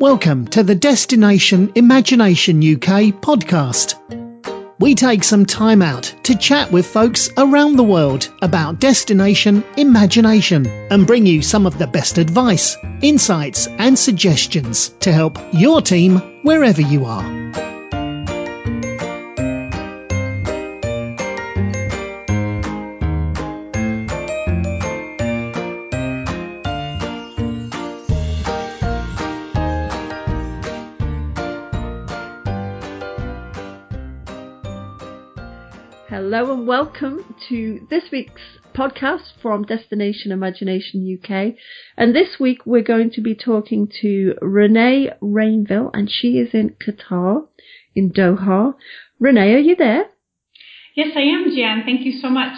Welcome to the Destination Imagination UK podcast. We take some time out to chat with folks around the world about destination imagination and bring you some of the best advice, insights, and suggestions to help your team wherever you are. Welcome to this week's podcast from Destination Imagination UK. And this week we're going to be talking to Renee Rainville, and she is in Qatar, in Doha. Renee, are you there? Yes, I am, Jan. Thank you so much.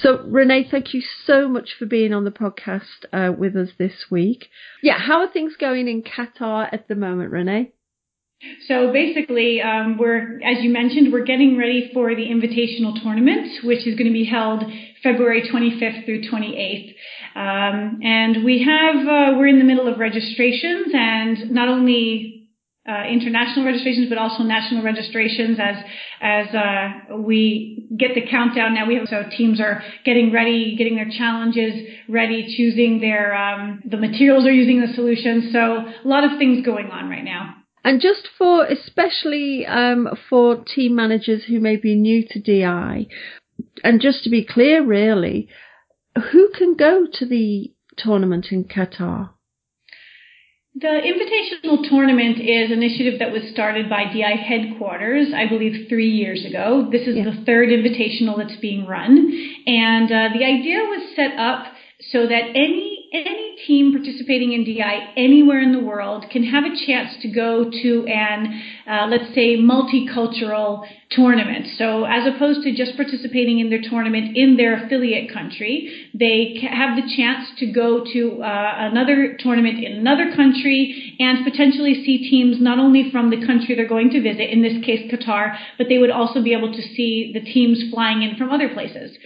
So, Renee, thank you so much for being on the podcast uh, with us this week. Yeah, how are things going in Qatar at the moment, Renee? So basically, um, we're, as you mentioned, we're getting ready for the invitational tournament, which is going to be held February 25th through 28th. Um, and we have, uh, we're in the middle of registrations and not only uh, international registrations, but also national registrations as as uh, we get the countdown. Now we have so teams are getting ready, getting their challenges ready, choosing their um, the materials they're using, the solutions. So a lot of things going on right now. And just for, especially um, for team managers who may be new to DI, and just to be clear, really, who can go to the tournament in Qatar? The Invitational Tournament is an initiative that was started by DI headquarters, I believe, three years ago. This is yeah. the third invitational that's being run. And uh, the idea was set up so that any any team participating in DI anywhere in the world can have a chance to go to an, uh, let's say, multicultural tournament. So as opposed to just participating in their tournament in their affiliate country, they have the chance to go to uh, another tournament in another country and potentially see teams not only from the country they're going to visit, in this case Qatar, but they would also be able to see the teams flying in from other places.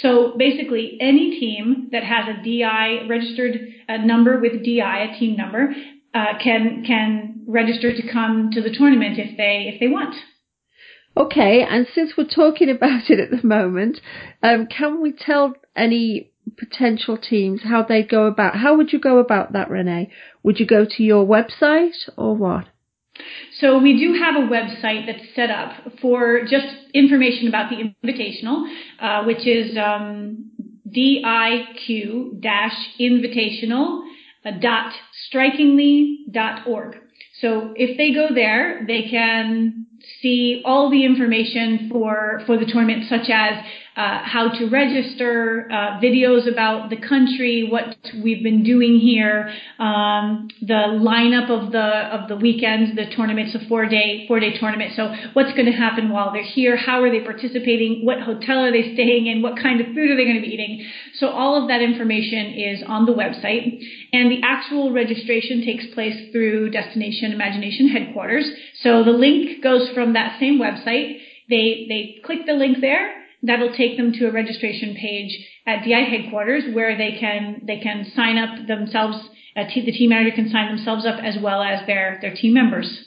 So basically, any team that has a DI registered a number with DI, a team number, uh, can can register to come to the tournament if they if they want. Okay, and since we're talking about it at the moment, um, can we tell any potential teams how they go about? How would you go about that, Renee? Would you go to your website or what? So we do have a website that's set up for just information about the invitational, uh, which is um, diq-invitational dot strikingly.org. So if they go there, they can see all the information for, for the tournament, such as uh, how to register, uh, videos about the country, what we've been doing here, um, the lineup of the of the weekends. The tournament's a four day four day tournament. So what's going to happen while they're here? How are they participating? What hotel are they staying in? What kind of food are they going to be eating? So all of that information is on the website, and the actual registration takes place through Destination Imagination headquarters. So the link goes from that same website. They they click the link there that'll take them to a registration page at DI headquarters where they can they can sign up themselves. Uh, the team manager can sign themselves up as well as their their team members.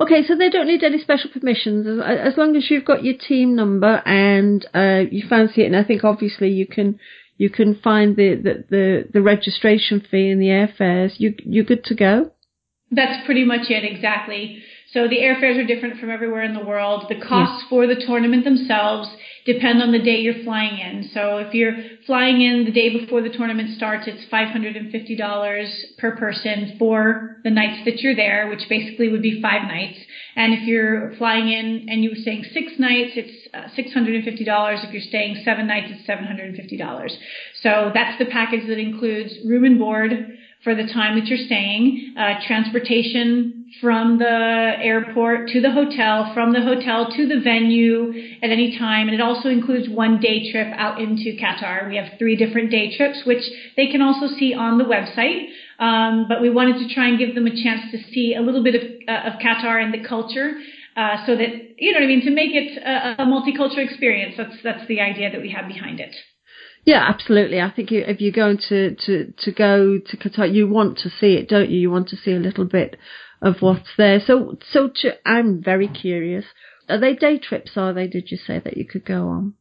Okay, so they don't need any special permissions as, as long as you've got your team number and uh, you fancy it. And I think obviously you can you can find the, the, the, the registration fee and the airfares. You you're good to go. That's pretty much it, exactly. So the airfares are different from everywhere in the world. The costs yeah. for the tournament themselves depend on the day you're flying in. So if you're flying in the day before the tournament starts, it's $550 per person for the nights that you're there, which basically would be five nights. And if you're flying in and you're staying six nights, it's uh, $650. If you're staying seven nights, it's $750. So that's the package that includes room and board for the time that you're staying, uh, transportation from the airport to the hotel, from the hotel to the venue at any time. And it also includes one day trip out into Qatar. We have three different day trips, which they can also see on the website. Um, but we wanted to try and give them a chance to see a little bit of, uh, of Qatar and the culture. Uh, so that you know what I mean to make it a, a multicultural experience. That's that's the idea that we have behind it. Yeah, absolutely. I think if you're going to, to, to go to Qatar, you want to see it, don't you? You want to see a little bit of what's there. So, so to, I'm very curious. Are they day trips? Are they? Did you say that you could go on?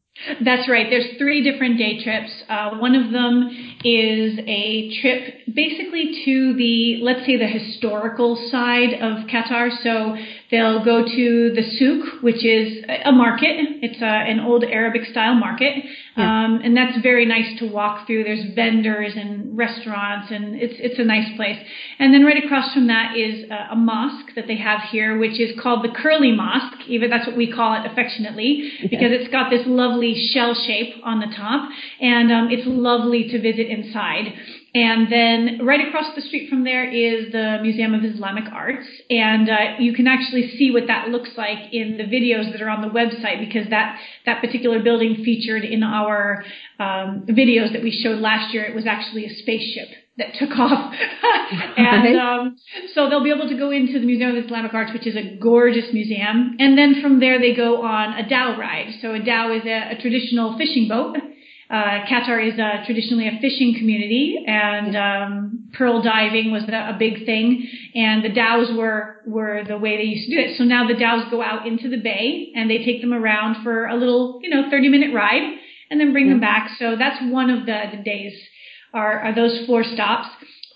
That's right. There's three different day trips. Uh, one of them is a trip basically to the, let's say, the historical side of Qatar. So they'll go to the souk, which is a market. It's a, an old Arabic style market. Yeah. Um, and that's very nice to walk through. There's vendors and restaurants and it's, it's a nice place. And then right across from that is a, a mosque that they have here, which is called the Curly Mosque. Even that's what we call it affectionately because it's got this lovely shell shape on the top and um, it's lovely to visit inside. And then right across the street from there is the Museum of Islamic Arts. And uh, you can actually see what that looks like in the videos that are on the website because that, that particular building featured in our um, videos that we showed last year. It was actually a spaceship that took off. and um, so they'll be able to go into the Museum of Islamic Arts, which is a gorgeous museum. And then from there, they go on a dhow ride. So a dhow is a, a traditional fishing boat uh, Qatar is a, traditionally a fishing community, and um, pearl diving was a, a big thing. And the dhows were were the way they used to do it. So now the dhows go out into the bay and they take them around for a little, you know, 30 minute ride, and then bring them back. So that's one of the, the days. Are, are those four stops?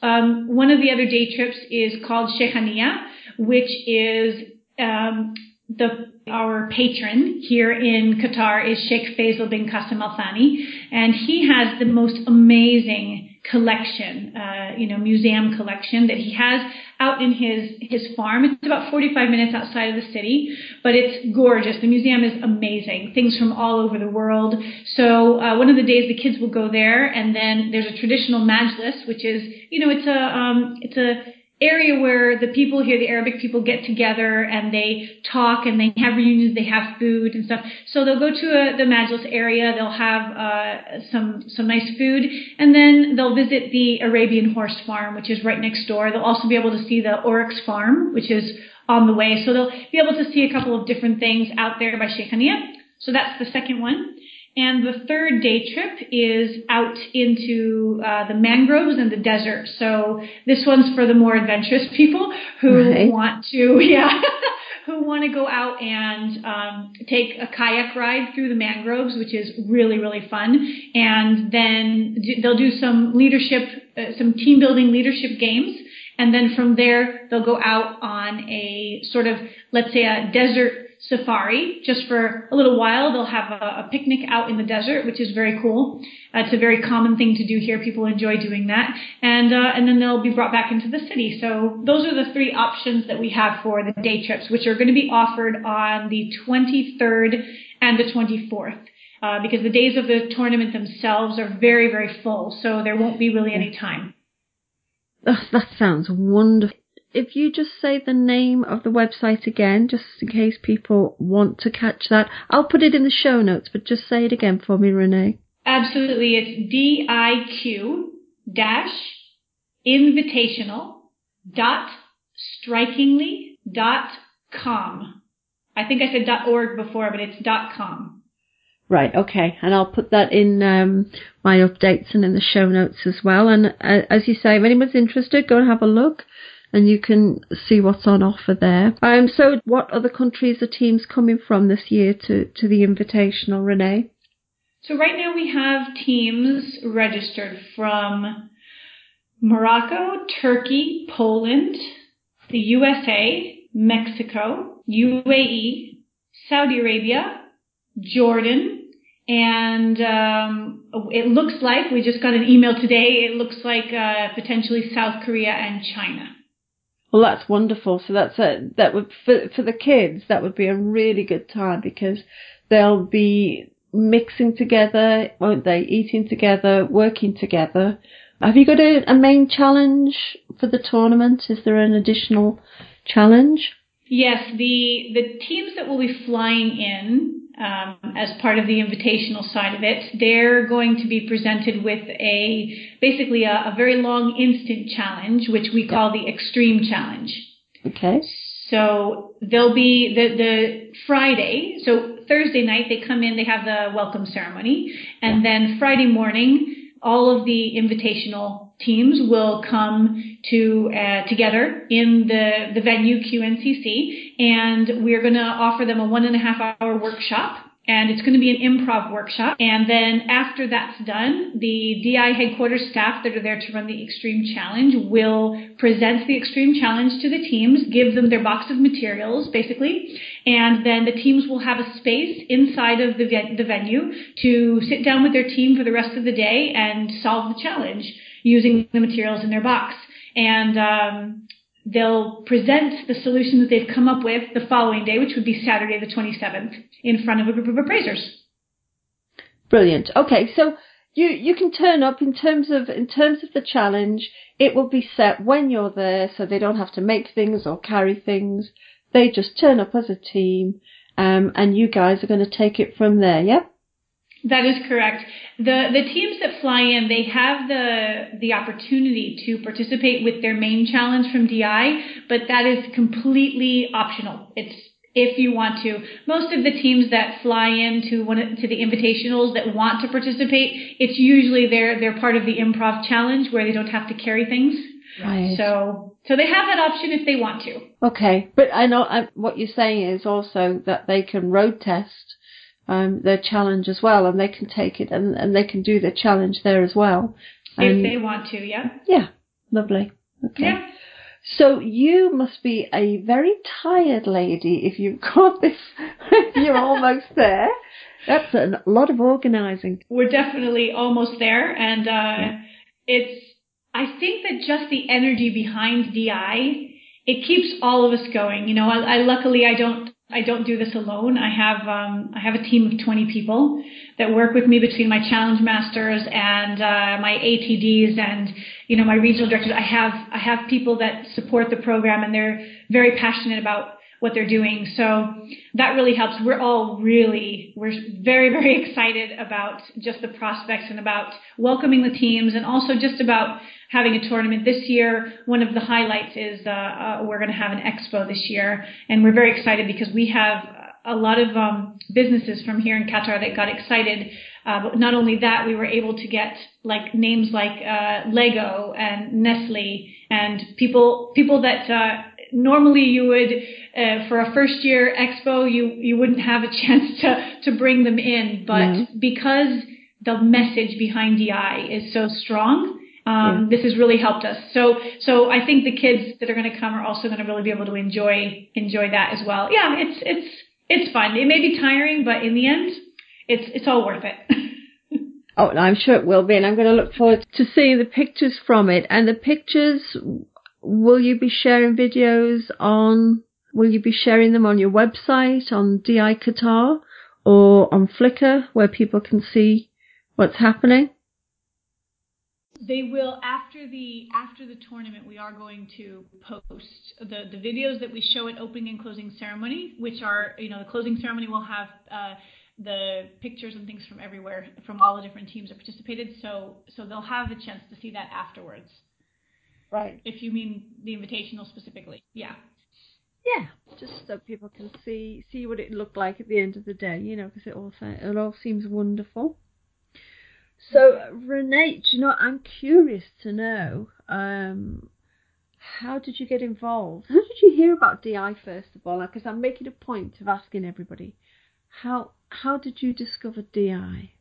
Um, one of the other day trips is called Sheikhania, which is um, the our patron here in Qatar is Sheikh Faisal bin Qasim Al Thani, and he has the most amazing collection, uh, you know, museum collection that he has out in his his farm. It's about 45 minutes outside of the city, but it's gorgeous. The museum is amazing. Things from all over the world. So uh, one of the days the kids will go there, and then there's a traditional majlis, which is, you know, it's a um, it's a area where the people here, the Arabic people, get together and they talk and they have reunions, they have food and stuff. So they'll go to a, the Majlis area, they'll have uh, some some nice food, and then they'll visit the Arabian Horse Farm, which is right next door. They'll also be able to see the Oryx Farm, which is on the way. So they'll be able to see a couple of different things out there by Sheikh Sheikhania. So that's the second one. And the third day trip is out into uh, the mangroves and the desert. So this one's for the more adventurous people who right. want to, yeah, who want to go out and um, take a kayak ride through the mangroves, which is really, really fun. And then they'll do some leadership, uh, some team building leadership games. And then from there, they'll go out on a sort of, let's say, a desert safari just for a little while. They'll have a, a picnic out in the desert, which is very cool. Uh, it's a very common thing to do here. People enjoy doing that, and uh, and then they'll be brought back into the city. So those are the three options that we have for the day trips, which are going to be offered on the 23rd and the 24th. Uh, because the days of the tournament themselves are very, very full, so there won't be really any time. Oh, that sounds wonderful if you just say the name of the website again, just in case people want to catch that. I'll put it in the show notes, but just say it again for me, Renee. Absolutely. It's DIQ dash invitational dot strikingly dot com. I think I said dot org before, but it's dot com. Right, okay. And I'll put that in um, my updates and in the show notes as well. And uh, as you say, if anyone's interested, go and have a look and you can see what's on offer there. Um, so, what other countries are teams coming from this year to, to the Invitational, Renee? So, right now we have teams registered from Morocco, Turkey, Poland, the USA, Mexico, UAE, Saudi Arabia, Jordan, and um, it looks like we just got an email today. It looks like uh, potentially South Korea and China. Well, that's wonderful. So that's a, that would for for the kids that would be a really good time because they'll be mixing together, won't they? Eating together, working together. Have you got a, a main challenge for the tournament? Is there an additional challenge? Yes, the the teams that will be flying in um, as part of the invitational side of it. They're going to be presented with a basically a, a very long instant challenge, which we call the extreme challenge. Okay. So they'll be the the Friday. So Thursday night they come in, they have the welcome ceremony, and then Friday morning all of the invitational teams will come to uh, together in the the venue QNCC, and we're going to offer them a one and a half hour workshop and it's going to be an improv workshop. And then after that's done, the DI headquarters staff that are there to run the Extreme Challenge will present the Extreme Challenge to the teams, give them their box of materials, basically, and then the teams will have a space inside of the, the venue to sit down with their team for the rest of the day and solve the challenge using the materials in their box. And um, they'll present the solution that they've come up with the following day, which would be Saturday the 27th, in front of a group of appraisers. Brilliant. Okay, so you you can turn up in terms of in terms of the challenge. It will be set when you're there, so they don't have to make things or carry things. They just turn up as a team, um, and you guys are going to take it from there. Yep. That is correct. The the teams that fly in, they have the the opportunity to participate with their main challenge from DI, but that is completely optional. It's if you want to. Most of the teams that fly in to one to the invitationals that want to participate, it's usually they're they're part of the improv challenge where they don't have to carry things. Right. So so they have that option if they want to. Okay, but I know I, what you're saying is also that they can road test um, their challenge as well, and they can take it and, and they can do their challenge there as well. if they want to, yeah. Yeah, lovely. Okay. Yeah. So you must be a very tired lady if you've got this. you're almost there. That's a lot of organising. We're definitely almost there, and uh, yeah. it's. I think that just the energy behind DI, it keeps all of us going. You know, I, I luckily I don't I don't do this alone. I have um, I have a team of 20 people that work with me between my challenge masters and uh, my ATDs and you know my regional directors. I have I have people that support the program and they're very passionate about what they're doing. So that really helps. We're all really, we're very, very excited about just the prospects and about welcoming the teams and also just about having a tournament this year. One of the highlights is uh, uh, we're going to have an expo this year, and we're very excited because we have a lot of um, businesses from here in Qatar that got excited. Uh, but not only that, we were able to get like names like uh, Lego and Nestle and people people that uh, normally you would uh, for a first year expo you you wouldn't have a chance to to bring them in, but mm-hmm. because the message behind DI is so strong um, yeah. This has really helped us. So, so I think the kids that are going to come are also going to really be able to enjoy enjoy that as well. Yeah, it's it's it's fun. It may be tiring, but in the end, it's it's all worth it. oh, I'm sure it will be, and I'm going to look forward to seeing the pictures from it. And the pictures, will you be sharing videos on? Will you be sharing them on your website on DI Qatar or on Flickr where people can see what's happening? They will after the after the tournament. We are going to post the the videos that we show at opening and closing ceremony, which are you know the closing ceremony will have. Uh, the pictures and things from everywhere, from all the different teams that participated. So, so they'll have a chance to see that afterwards. Right. If you mean the invitational specifically, yeah. Yeah, just so people can see see what it looked like at the end of the day, you know, because it all it all seems wonderful. So, Renee, you know, I'm curious to know um, how did you get involved? How did you hear about DI first of all? Because I'm making a point of asking everybody how how did you discover DI?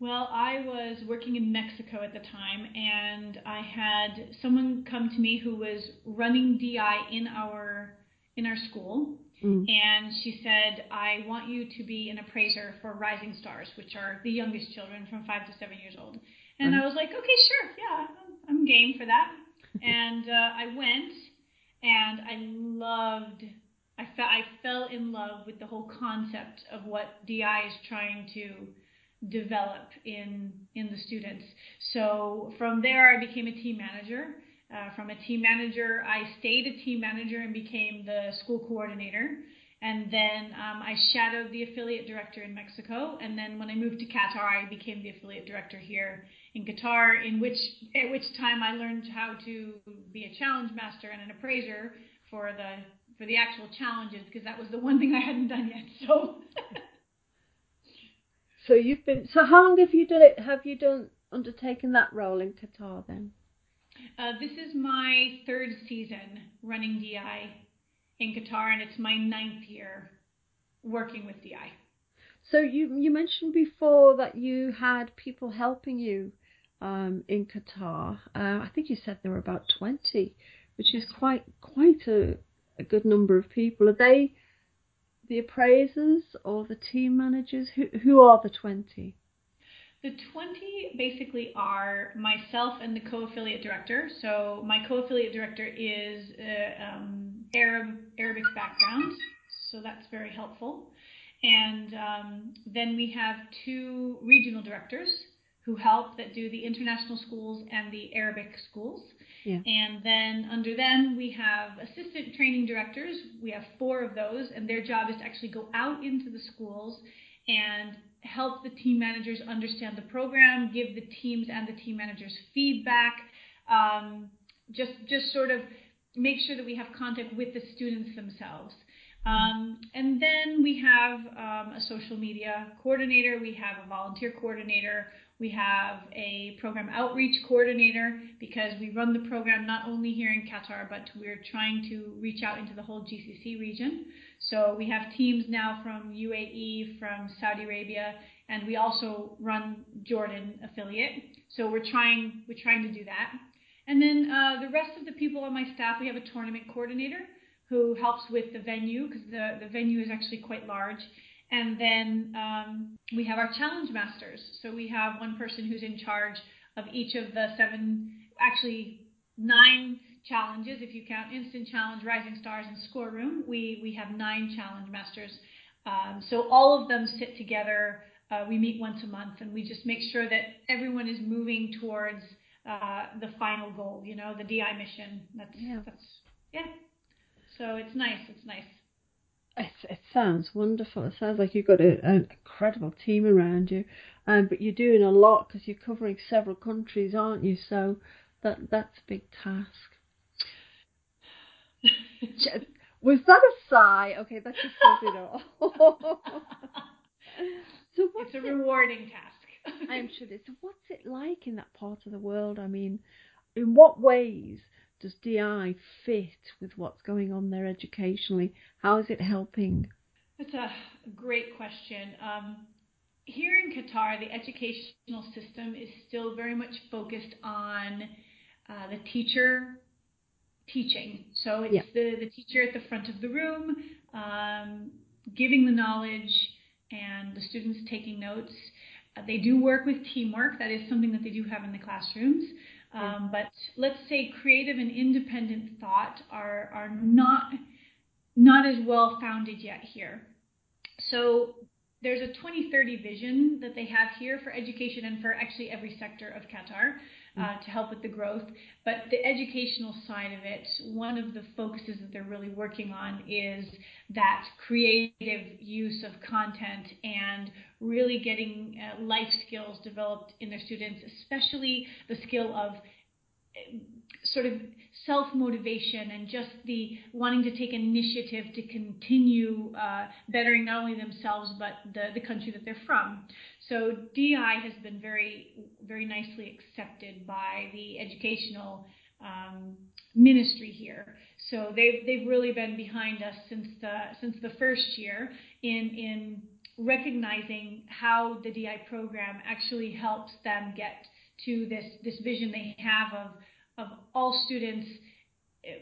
Well, I was working in Mexico at the time, and I had someone come to me who was running DI in our in our school, Mm. And she said, I want you to be an appraiser for Rising Stars, which are the youngest children from five to seven years old. And mm. I was like, okay, sure, yeah, I'm game for that. and uh, I went, and I loved. I, fe- I fell in love with the whole concept of what DI is trying to develop in in the students. So from there, I became a team manager. Uh, from a team manager, I stayed a team manager and became the school coordinator. And then um, I shadowed the affiliate director in Mexico. And then when I moved to Qatar, I became the affiliate director here in Qatar. In which at which time I learned how to be a challenge master and an appraiser for the for the actual challenges because that was the one thing I hadn't done yet. So. so you've been. So how long have you done it? Have you done undertaken that role in Qatar then? Uh, this is my third season running DI in Qatar, and it's my ninth year working with DI. So you you mentioned before that you had people helping you um, in Qatar. Uh, I think you said there were about twenty, which is quite quite a, a good number of people. Are they the appraisers or the team managers? Who who are the twenty? The 20 basically are myself and the co-affiliate director. So my co-affiliate director is uh, um, Arab Arabic background, so that's very helpful. And um, then we have two regional directors who help that do the international schools and the Arabic schools. Yeah. And then under them, we have assistant training directors. We have four of those, and their job is to actually go out into the schools and help the team managers understand the program, give the teams and the team managers feedback, um, just just sort of make sure that we have contact with the students themselves. Um, and then we have um, a social media coordinator, we have a volunteer coordinator, we have a program outreach coordinator because we run the program not only here in Qatar, but we're trying to reach out into the whole GCC region. So we have teams now from UAE, from Saudi Arabia, and we also run Jordan affiliate. So we're trying we're trying to do that. And then uh, the rest of the people on my staff, we have a tournament coordinator who helps with the venue because the, the venue is actually quite large. And then um, we have our challenge masters. So we have one person who's in charge of each of the seven, actually nine challenges. If you count instant challenge, rising stars, and score room, we we have nine challenge masters. Um, so all of them sit together. Uh, we meet once a month, and we just make sure that everyone is moving towards uh, the final goal. You know, the DI mission. That's yeah. that's yeah. So it's nice. It's nice. It, it sounds wonderful. It sounds like you've got a, an incredible team around you, um, but you're doing a lot because you're covering several countries, aren't you? So that that's a big task. Was that a sigh? Okay, that just says it all. so what's it's a it, rewarding task. I'm sure it is. So what's it like in that part of the world? I mean, in what ways does DI fit with what's going on there educationally? How is it helping? That's a great question. Um, here in Qatar, the educational system is still very much focused on uh, the teacher teaching. So it's yeah. the, the teacher at the front of the room, um, giving the knowledge, and the students taking notes. Uh, they do work with teamwork. That is something that they do have in the classrooms. Um, but let's say creative and independent thought are, are not, not as well founded yet here. So there's a 2030 vision that they have here for education and for actually every sector of Qatar uh, to help with the growth. But the educational side of it, one of the focuses that they're really working on is that creative use of content and really getting uh, life skills developed in their students, especially the skill of sort of self motivation and just the wanting to take initiative to continue uh, bettering not only themselves but the, the country that they're from. So DI has been very very nicely accepted by the educational um, ministry here. So they've they've really been behind us since the since the first year in in recognizing how the DI program actually helps them get to this this vision they have of of all students eh,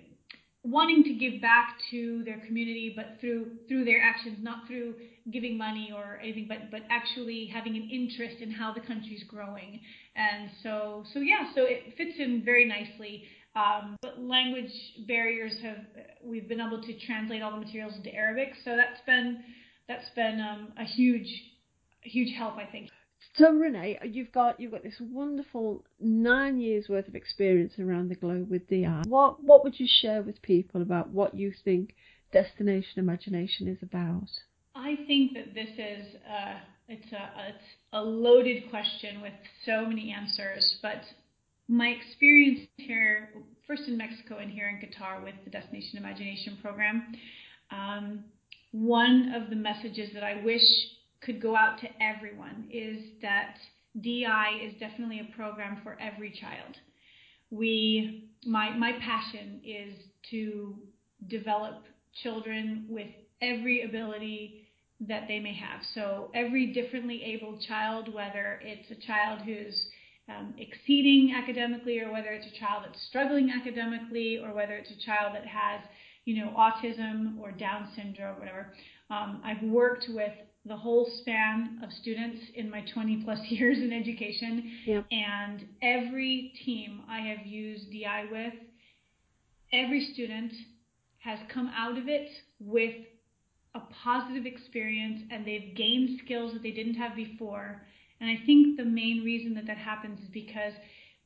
wanting to give back to their community, but through through their actions, not through giving money or anything, but but actually having an interest in how the country's growing. And so so yeah, so it fits in very nicely. Um, but language barriers have we've been able to translate all the materials into Arabic, so that's been that's been um, a huge huge help, I think. So Renee, you've got you've got this wonderful nine years worth of experience around the globe with DI. What what would you share with people about what you think Destination Imagination is about? I think that this is uh, it's a it's a loaded question with so many answers, but my experience here first in Mexico and here in Qatar with the Destination Imagination program. Um, one of the messages that I wish could go out to everyone is that DI is definitely a program for every child. We, my, my passion is to develop children with every ability that they may have. So every differently abled child, whether it's a child who's um, exceeding academically or whether it's a child that's struggling academically or whether it's a child that has, you know, autism or Down syndrome, whatever. Um, I've worked with the whole span of students in my 20 plus years in education. Yep. And every team I have used DI with, every student has come out of it with a positive experience and they've gained skills that they didn't have before. And I think the main reason that that happens is because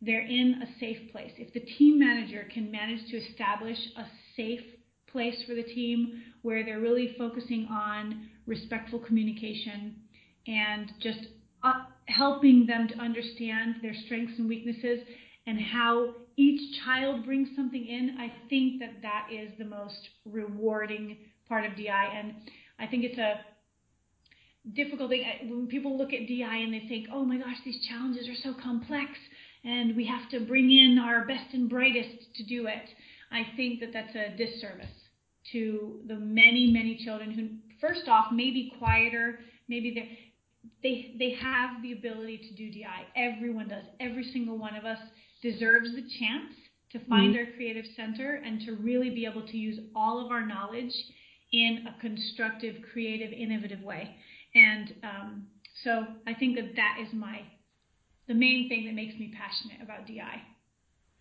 they're in a safe place. If the team manager can manage to establish a safe place for the team where they're really focusing on respectful communication and just uh, helping them to understand their strengths and weaknesses and how each child brings something in, I think that that is the most rewarding part of DI. And I think it's a difficult thing when people look at DI and they think, oh my gosh, these challenges are so complex and we have to bring in our best and brightest to do it. I think that that's a disservice to the many, many children who, first off, may be quieter, maybe they they they have the ability to do DI. Everyone does. Every single one of us deserves the chance to find mm-hmm. our creative center and to really be able to use all of our knowledge in a constructive, creative, innovative way. And um, so I think that that is my the main thing that makes me passionate about DI.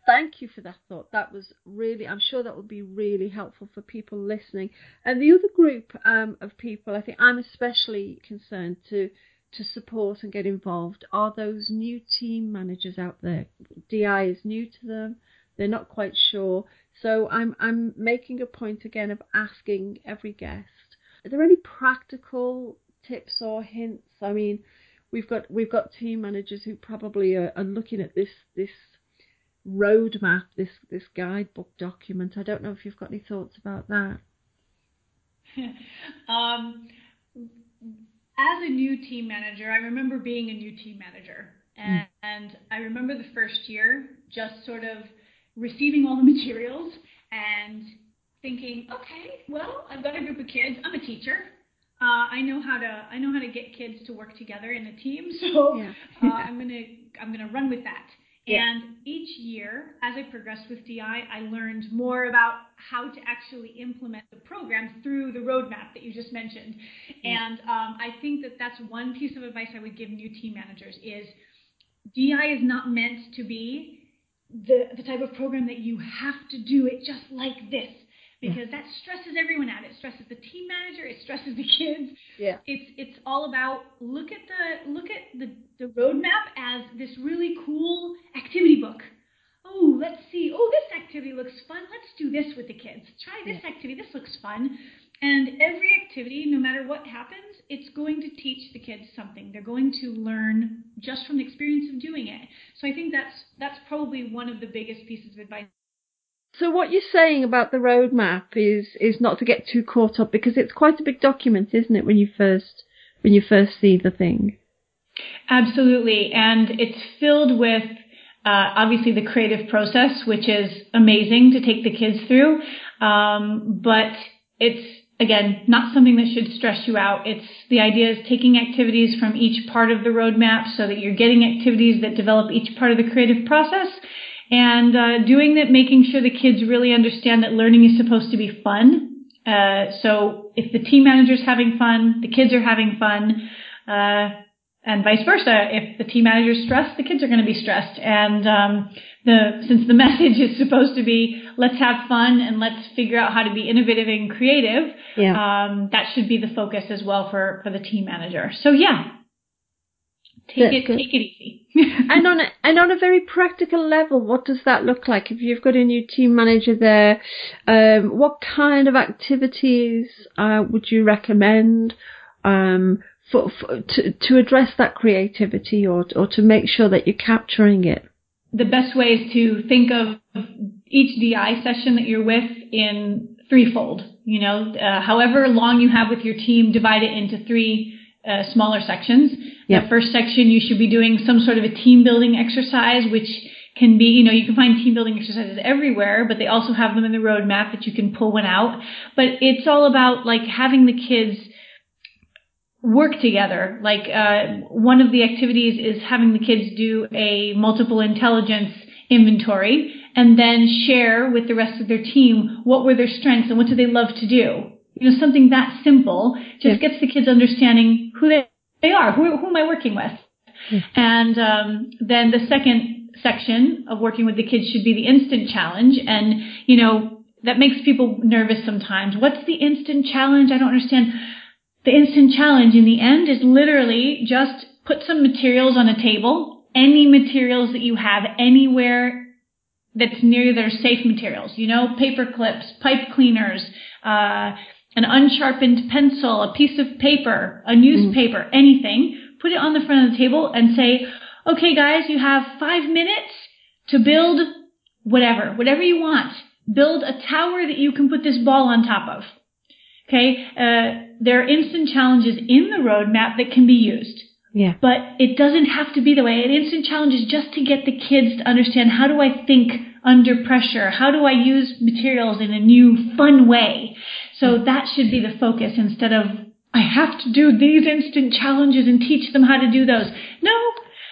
Thank you for that thought. That was really, I'm sure that will be really helpful for people listening. And the other group um, of people, I think I'm especially concerned to to support and get involved are those new team managers out there. DI is new to them; they're not quite sure. So I'm I'm making a point again of asking every guest: Are there any practical tips or hints? I mean, we've got we've got team managers who probably are, are looking at this this roadmap, this this guidebook document. I don't know if you've got any thoughts about that. um, as a new team manager, I remember being a new team manager, and, mm. and I remember the first year just sort of receiving all the materials and thinking, okay, well, I've got a group of kids. I'm a teacher. Uh, I know how to I know how to get kids to work together in a team, so yeah. uh, I'm gonna I'm gonna run with that. Yeah. And each year, as I progressed with DI, I learned more about how to actually implement the program through the roadmap that you just mentioned. Yeah. And um, I think that that's one piece of advice I would give new team managers is DI is not meant to be the, the type of program that you have to do it just like this Mm. because that stresses everyone out. It stresses the team manager. It stresses the kids. Yeah. It's it's all about look at the look at the the roadmap as this really cool activity book. Oh, let's see. Oh, this activity looks fun. Let's do this with the kids. Try this yeah. activity. This looks fun. And every activity, no matter what happens, it's going to teach the kids something. They're going to learn just from the experience of doing it. So I think that's that's probably one of the biggest pieces of advice so what you're saying about the roadmap is is not to get too caught up because it's quite a big document, isn't it? When you first when you first see the thing. Absolutely, and it's filled with uh, obviously the creative process, which is amazing to take the kids through. Um, but it's again not something that should stress you out. It's the idea is taking activities from each part of the roadmap so that you're getting activities that develop each part of the creative process and uh, doing that, making sure the kids really understand that learning is supposed to be fun. Uh, so if the team manager is having fun, the kids are having fun, uh, and vice versa. If the team manager is stressed, the kids are going to be stressed. And um, the since the message is supposed to be let's have fun and let's figure out how to be innovative and creative, yeah. um, that should be the focus as well for for the team manager. So yeah, Take it, take it easy. and on a, and on a very practical level, what does that look like? If you've got a new team manager there, um, what kind of activities uh, would you recommend um, for, for to to address that creativity or or to make sure that you're capturing it? the best way is to think of each DI session that you're with in threefold. You know, uh, however long you have with your team, divide it into three uh, smaller sections. Yep. The first section, you should be doing some sort of a team building exercise, which can be, you know, you can find team building exercises everywhere, but they also have them in the roadmap that you can pull one out. But it's all about like having the kids work together. Like uh, one of the activities is having the kids do a multiple intelligence inventory and then share with the rest of their team what were their strengths and what do they love to do. You know, something that simple just Yeah. gets the kids understanding who they, they are. Who, who am I working with? And um, then the second section of working with the kids should be the instant challenge. And, you know, that makes people nervous sometimes. What's the instant challenge? I don't understand. The instant challenge in the end is literally just put some materials on a table, any materials that you have anywhere that's near that are safe materials, you know, paper clips, pipe cleaners, uh, an unsharpened pencil, a piece of paper, a newspaper, anything. Put it on the front of the table and say, okay, guys, you have five minutes to build whatever, whatever you want. Build a tower that you can put this ball on top of. Okay, uh, there are instant challenges in the roadmap that can be used. Yeah. But it doesn't have to be the way. An instant challenge is just to get the kids to understand how do I think under pressure? How do I use materials in a new, fun way? So that should be the focus instead of, I have to do these instant challenges and teach them how to do those. No,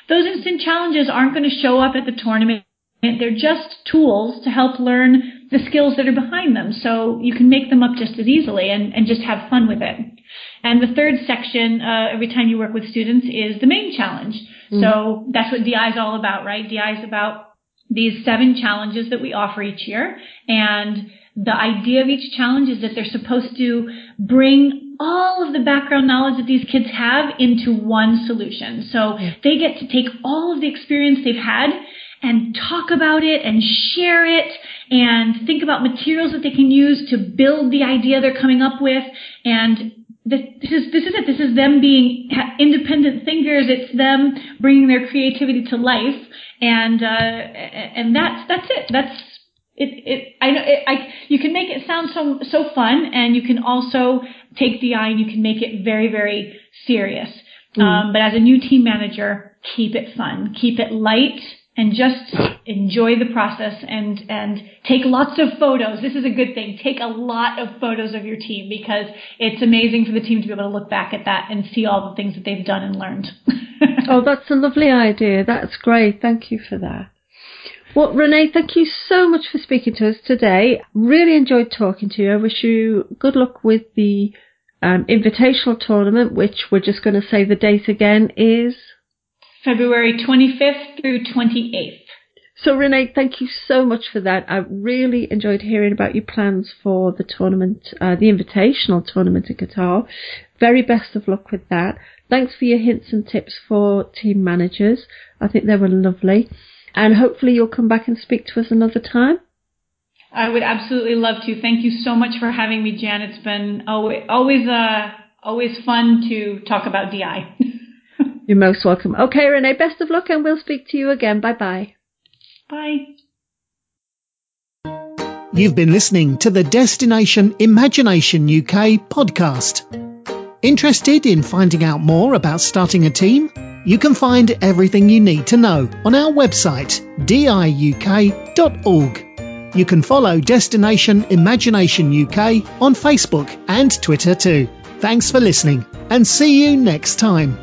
those instant challenges aren't going to show up at the tournament. They're just tools to help learn the skills that are behind them. So you can make them up just as easily and, and just have fun with it. And the third section, uh, every time you work with students, is the main challenge. So that's what DI is all about, right? DI is about these seven challenges that we offer each year. And the idea of each challenge is that they're supposed to bring all of the background knowledge that these kids have into one solution. So they get to take all of the experience they've had and talk about it and share it and think about materials that they can use to build the idea they're coming up with and this this is this is it. This is them being independent thinkers. It's them bringing their creativity to life, and uh, and that's that's it. That's it. It I know it, I you can make it sound so so fun, and you can also take DI and you can make it very very serious. Um, but as a new team manager, keep it fun, keep it light, and just enjoy the process and and take lots of photos. This is a good thing. Take a lot of photos of your team because it's amazing for the team to be able to look back at that and see all the things that they've done and learned. Oh, that's a lovely idea. That's great. Thank you for that. Well, Renee, thank you so much for speaking to us today. Really enjoyed talking to you. I wish you good luck with the um, invitational tournament, which we're just going to say the date again is. February 25th through 28th. So, Renee, thank you so much for that. I really enjoyed hearing about your plans for the tournament, uh, the invitational tournament in Qatar. Very best of luck with that. Thanks for your hints and tips for team managers. I think they were lovely. And hopefully you'll come back and speak to us another time. I would absolutely love to. Thank you so much for having me, Jan. It's been always always uh always fun to talk about DI. You're most welcome. Okay, Renee, best of luck and we'll speak to you again. Bye bye. Bye. You've been listening to the Destination Imagination UK podcast. Interested in finding out more about starting a team? You can find everything you need to know on our website, diuk.org. You can follow Destination Imagination UK on Facebook and Twitter too. Thanks for listening and see you next time.